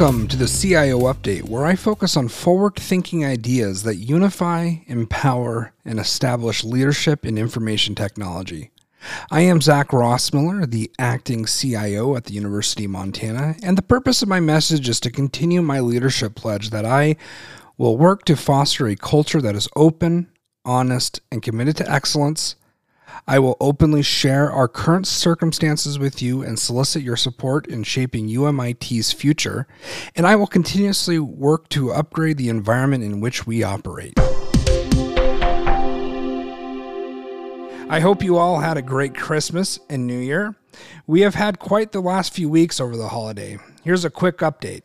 Welcome to the CIO Update, where I focus on forward thinking ideas that unify, empower, and establish leadership in information technology. I am Zach Rossmiller, the acting CIO at the University of Montana, and the purpose of my message is to continue my leadership pledge that I will work to foster a culture that is open, honest, and committed to excellence I will openly share our current circumstances with you and solicit your support in shaping UMIT's future, and I will continuously work to upgrade the environment in which we operate. I hope you all had a great Christmas and New Year. We have had quite the last few weeks over the holiday. Here's a quick update.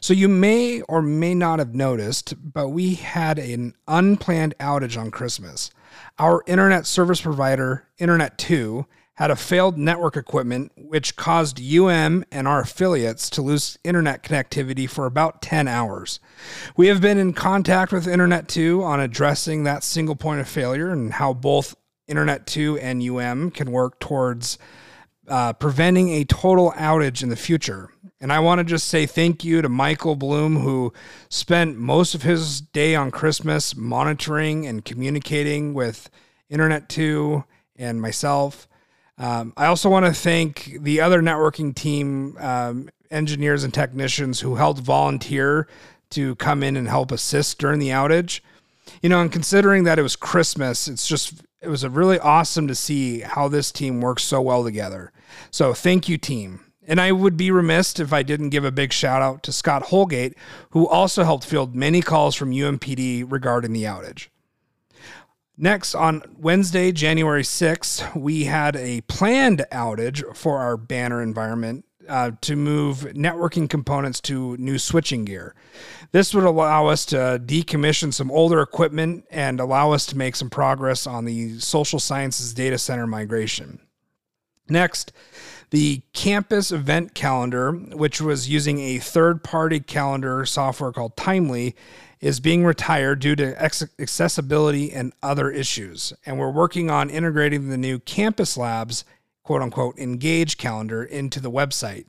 So, you may or may not have noticed, but we had an unplanned outage on Christmas. Our internet service provider, Internet2, had a failed network equipment which caused UM and our affiliates to lose internet connectivity for about 10 hours. We have been in contact with Internet2 on addressing that single point of failure and how both Internet2 and UM can work towards uh, preventing a total outage in the future. And I want to just say thank you to Michael Bloom, who spent most of his day on Christmas monitoring and communicating with Internet2 and myself. Um, I also want to thank the other networking team, um, engineers and technicians who helped volunteer to come in and help assist during the outage. You know, and considering that it was Christmas, it's just, it was really awesome to see how this team works so well together. So thank you, team. And I would be remiss if I didn't give a big shout out to Scott Holgate, who also helped field many calls from UMPD regarding the outage. Next, on Wednesday, January 6th, we had a planned outage for our banner environment uh, to move networking components to new switching gear. This would allow us to decommission some older equipment and allow us to make some progress on the social sciences data center migration. Next, the campus event calendar, which was using a third party calendar software called Timely, is being retired due to accessibility and other issues. And we're working on integrating the new campus labs quote unquote engage calendar into the website.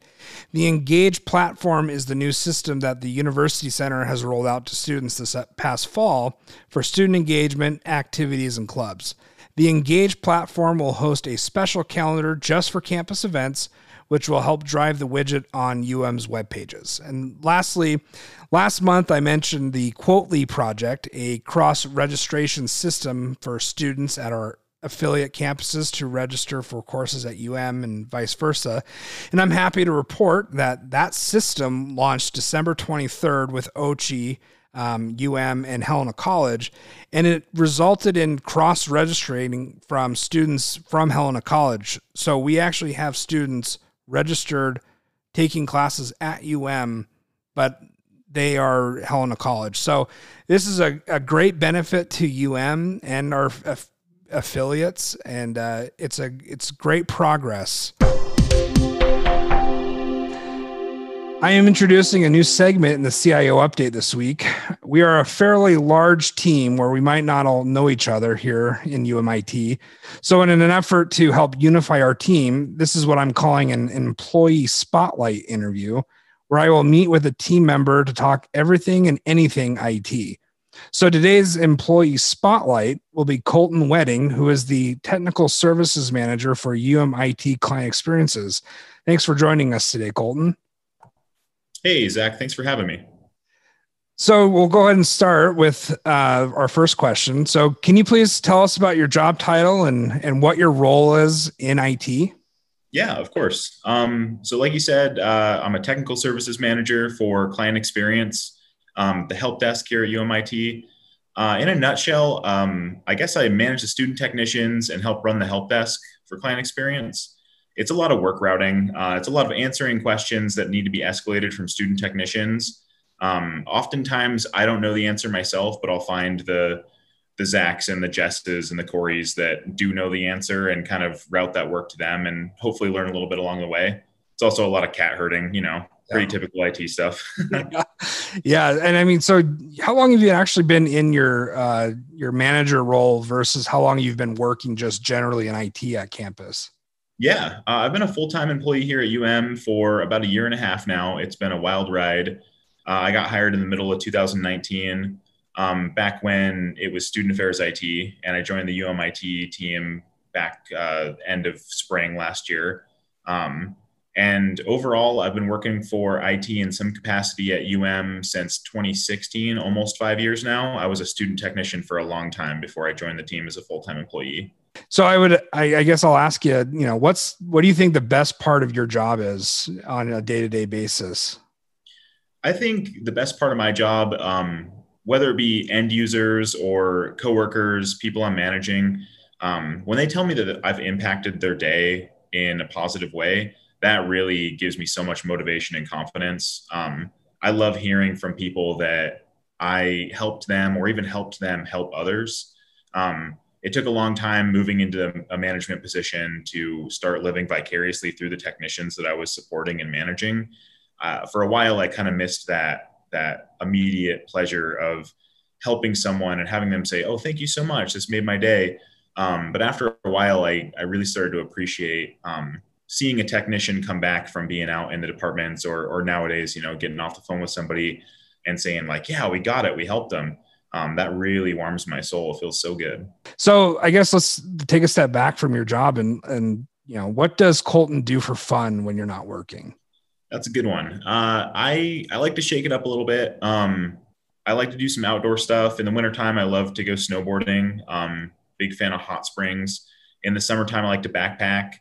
The engage platform is the new system that the University Center has rolled out to students this past fall for student engagement, activities, and clubs. The Engage platform will host a special calendar just for campus events, which will help drive the widget on UM's web pages. And lastly, last month I mentioned the Quotely project, a cross registration system for students at our affiliate campuses to register for courses at UM and vice versa. And I'm happy to report that that system launched December 23rd with Ochi um, UM, and Helena College. And it resulted in cross registering from students from Helena College. So we actually have students registered taking classes at UM, but they are Helena College. So this is a, a great benefit to UM and our aff- affiliates, and uh, it's a it's great progress. I am introducing a new segment in the CIO update this week. We are a fairly large team where we might not all know each other here in UMIT. So, in an effort to help unify our team, this is what I'm calling an employee spotlight interview, where I will meet with a team member to talk everything and anything IT. So, today's employee spotlight will be Colton Wedding, who is the technical services manager for UMIT Client Experiences. Thanks for joining us today, Colton. Hey, Zach, thanks for having me. So we'll go ahead and start with uh, our first question. So, can you please tell us about your job title and and what your role is in IT? Yeah, of course. Um, so, like you said, uh, I'm a technical services manager for client experience, um, the help desk here at UMIT. Uh, in a nutshell, um, I guess I manage the student technicians and help run the help desk for client experience it's a lot of work routing. Uh, it's a lot of answering questions that need to be escalated from student technicians. Um, oftentimes, I don't know the answer myself, but I'll find the the Zachs and the Jesses and the Corys that do know the answer and kind of route that work to them and hopefully learn a little bit along the way. It's also a lot of cat herding, you know, pretty yeah. typical IT stuff. yeah. And I mean, so how long have you actually been in your, uh, your manager role versus how long you've been working just generally in IT at campus? Yeah, uh, I've been a full time employee here at UM for about a year and a half now. It's been a wild ride. Uh, I got hired in the middle of 2019, um, back when it was Student Affairs IT, and I joined the UMIT team back uh, end of spring last year. Um, and overall, I've been working for IT in some capacity at UM since 2016, almost five years now. I was a student technician for a long time before I joined the team as a full time employee. So I would, I, I, guess I'll ask you, you know, what's, what do you think the best part of your job is on a day to day basis? I think the best part of my job, um, whether it be end users or coworkers, people I'm managing, um, when they tell me that I've impacted their day in a positive way, that really gives me so much motivation and confidence. Um, I love hearing from people that I helped them or even helped them help others. Um, it took a long time moving into a management position to start living vicariously through the technicians that I was supporting and managing. Uh, for a while, I kind of missed that that immediate pleasure of helping someone and having them say, "Oh, thank you so much. This made my day." Um, but after a while, I I really started to appreciate um, seeing a technician come back from being out in the departments or, or nowadays, you know, getting off the phone with somebody and saying like, yeah, we got it. We helped them. Um, that really warms my soul. It feels so good. So I guess let's take a step back from your job and, and, you know, what does Colton do for fun when you're not working? That's a good one. Uh, I, I like to shake it up a little bit. Um, I like to do some outdoor stuff in the wintertime. I love to go snowboarding. Um, big fan of hot springs in the summertime. I like to backpack.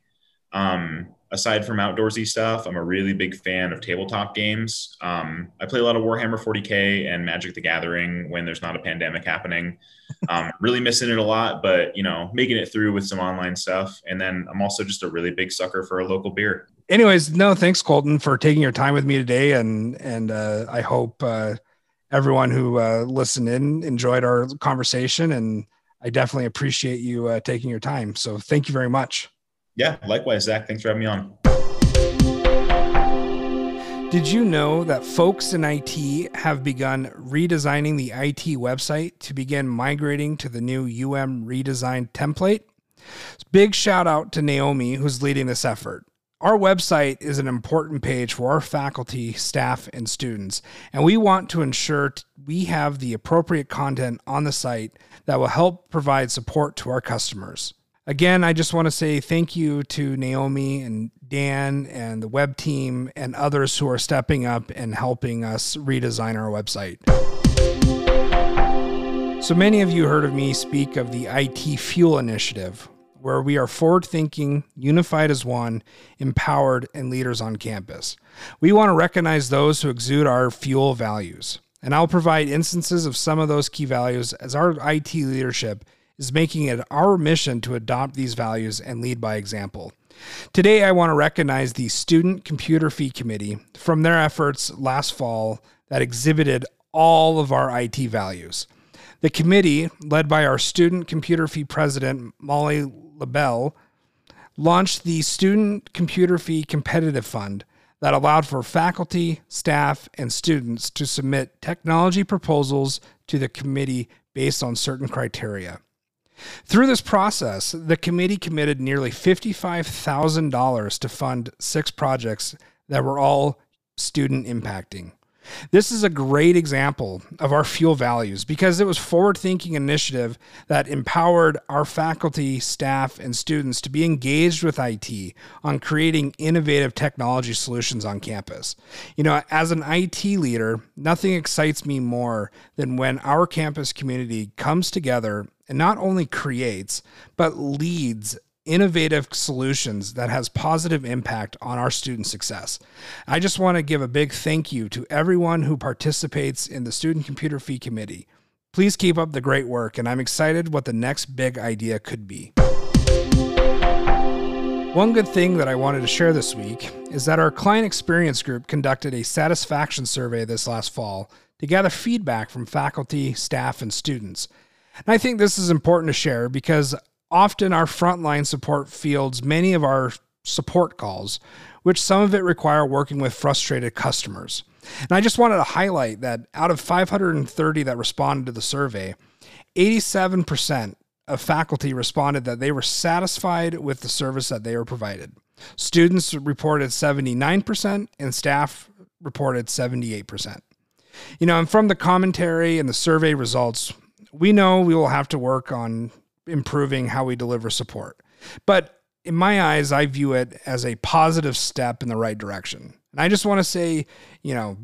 Um, aside from outdoorsy stuff, I'm a really big fan of tabletop games. Um, I play a lot of Warhammer 40k and Magic the Gathering when there's not a pandemic happening. Um, really missing it a lot, but you know, making it through with some online stuff. And then I'm also just a really big sucker for a local beer. Anyways, no, thanks, Colton, for taking your time with me today, and and uh, I hope uh, everyone who uh, listened in enjoyed our conversation, and I definitely appreciate you uh, taking your time. So, thank you very much. Yeah, likewise, Zach. Thanks for having me on. Did you know that folks in IT have begun redesigning the IT website to begin migrating to the new UM redesigned template? Big shout out to Naomi, who's leading this effort. Our website is an important page for our faculty, staff, and students, and we want to ensure we have the appropriate content on the site that will help provide support to our customers. Again, I just want to say thank you to Naomi and Dan and the web team and others who are stepping up and helping us redesign our website. So many of you heard of me speak of the IT Fuel Initiative, where we are forward thinking, unified as one, empowered, and leaders on campus. We want to recognize those who exude our fuel values. And I'll provide instances of some of those key values as our IT leadership is making it our mission to adopt these values and lead by example. Today, I want to recognize the Student Computer Fee Committee from their efforts last fall that exhibited all of our IT values. The committee, led by our Student Computer Fee President, Molly LaBelle, launched the Student Computer Fee Competitive Fund that allowed for faculty, staff, and students to submit technology proposals to the committee based on certain criteria. Through this process, the committee committed nearly $55,000 to fund six projects that were all student impacting. This is a great example of our fuel values because it was forward-thinking initiative that empowered our faculty, staff, and students to be engaged with IT on creating innovative technology solutions on campus. You know, as an IT leader, nothing excites me more than when our campus community comes together and not only creates, but leads innovative solutions that has positive impact on our student success. I just want to give a big thank you to everyone who participates in the Student Computer Fee Committee. Please keep up the great work, and I'm excited what the next big idea could be. One good thing that I wanted to share this week is that our client experience group conducted a satisfaction survey this last fall to gather feedback from faculty, staff, and students. And I think this is important to share because often our frontline support fields many of our support calls, which some of it require working with frustrated customers. And I just wanted to highlight that out of 530 that responded to the survey, 87% of faculty responded that they were satisfied with the service that they were provided. Students reported 79% and staff reported 78%. You know, and from the commentary and the survey results, we know we will have to work on improving how we deliver support. But in my eyes, I view it as a positive step in the right direction. And I just want to say, you know,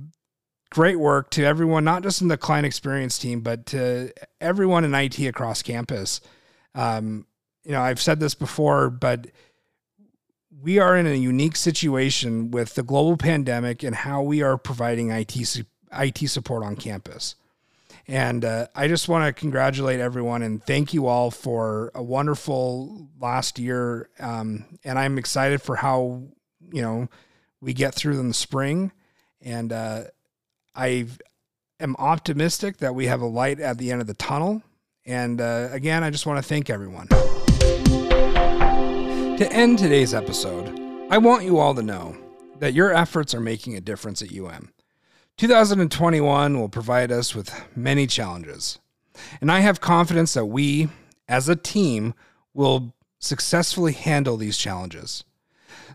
great work to everyone, not just in the client experience team, but to everyone in IT across campus. Um, you know, I've said this before, but we are in a unique situation with the global pandemic and how we are providing IT IT support on campus. And uh, I just want to congratulate everyone and thank you all for a wonderful last year. Um, and I'm excited for how you know we get through in the spring. And uh, I am optimistic that we have a light at the end of the tunnel. And uh, again, I just want to thank everyone. To end today's episode, I want you all to know that your efforts are making a difference at UM. 2021 will provide us with many challenges, and I have confidence that we, as a team, will successfully handle these challenges.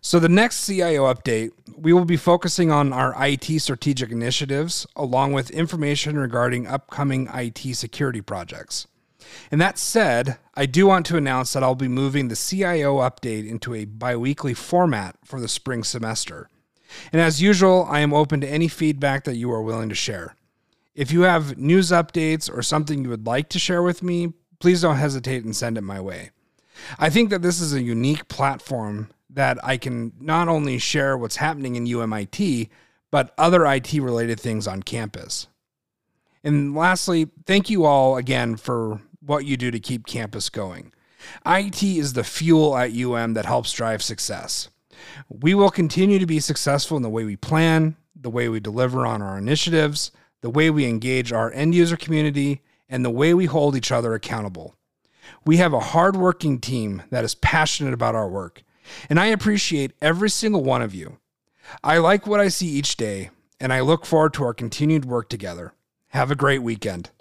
So, the next CIO update, we will be focusing on our IT strategic initiatives along with information regarding upcoming IT security projects. And that said, I do want to announce that I'll be moving the CIO update into a biweekly format for the spring semester. And as usual, I am open to any feedback that you are willing to share. If you have news updates or something you would like to share with me, please don't hesitate and send it my way. I think that this is a unique platform that I can not only share what's happening in UMIT, but other IT related things on campus. And lastly, thank you all again for what you do to keep campus going. IT is the fuel at UM that helps drive success. We will continue to be successful in the way we plan, the way we deliver on our initiatives, the way we engage our end user community, and the way we hold each other accountable. We have a hardworking team that is passionate about our work, and I appreciate every single one of you. I like what I see each day, and I look forward to our continued work together. Have a great weekend.